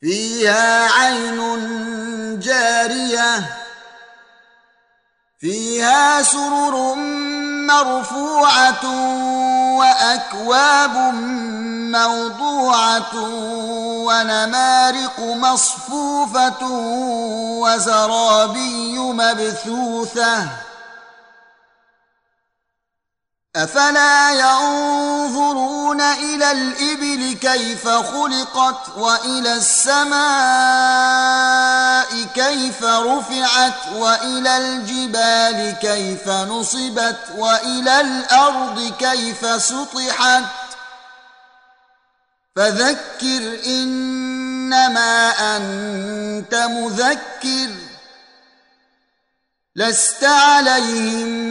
فيها عين جارية فيها سرر مرفوعة وأكواب موضوعة ونمارق مصفوفة وزرابي مبثوثة. أفلا ينظرون إلى الإبل كيف خلقت وإلى السماء كيف رفعت وإلى الجبال كيف نصبت وإلى الأرض كيف سطحت. فذكر إنما أنت مذكر لست عليهم